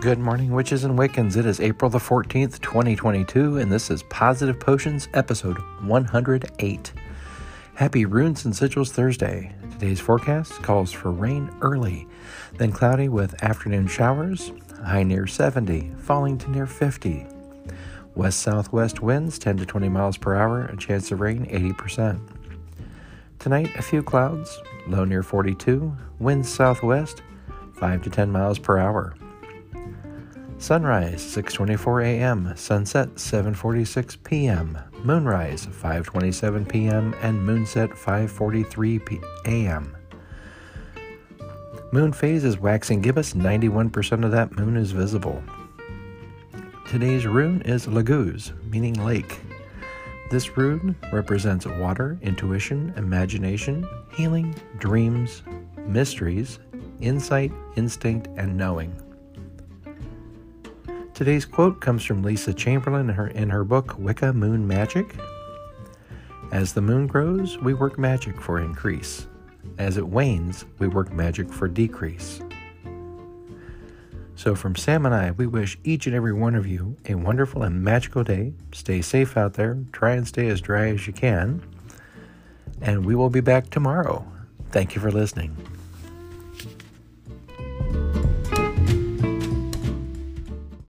Good morning, witches and Wiccans. It is April the 14th, 2022, and this is Positive Potions, episode 108. Happy Runes and Sigils Thursday. Today's forecast calls for rain early, then cloudy with afternoon showers, high near 70, falling to near 50. West southwest winds 10 to 20 miles per hour, a chance of rain 80%. Tonight, a few clouds, low near 42, winds southwest 5 to 10 miles per hour. Sunrise 6:24 a.m., sunset 7:46 p.m., moonrise 5:27 p.m. and moonset 5:43 a.m. Moon phase is waxing gibbous, 91% of that moon is visible. Today's rune is Laguz, meaning lake. This rune represents water, intuition, imagination, healing, dreams, mysteries, insight, instinct, and knowing. Today's quote comes from Lisa Chamberlain in her, in her book Wicca Moon Magic. As the moon grows, we work magic for increase. As it wanes, we work magic for decrease. So, from Sam and I, we wish each and every one of you a wonderful and magical day. Stay safe out there. Try and stay as dry as you can. And we will be back tomorrow. Thank you for listening.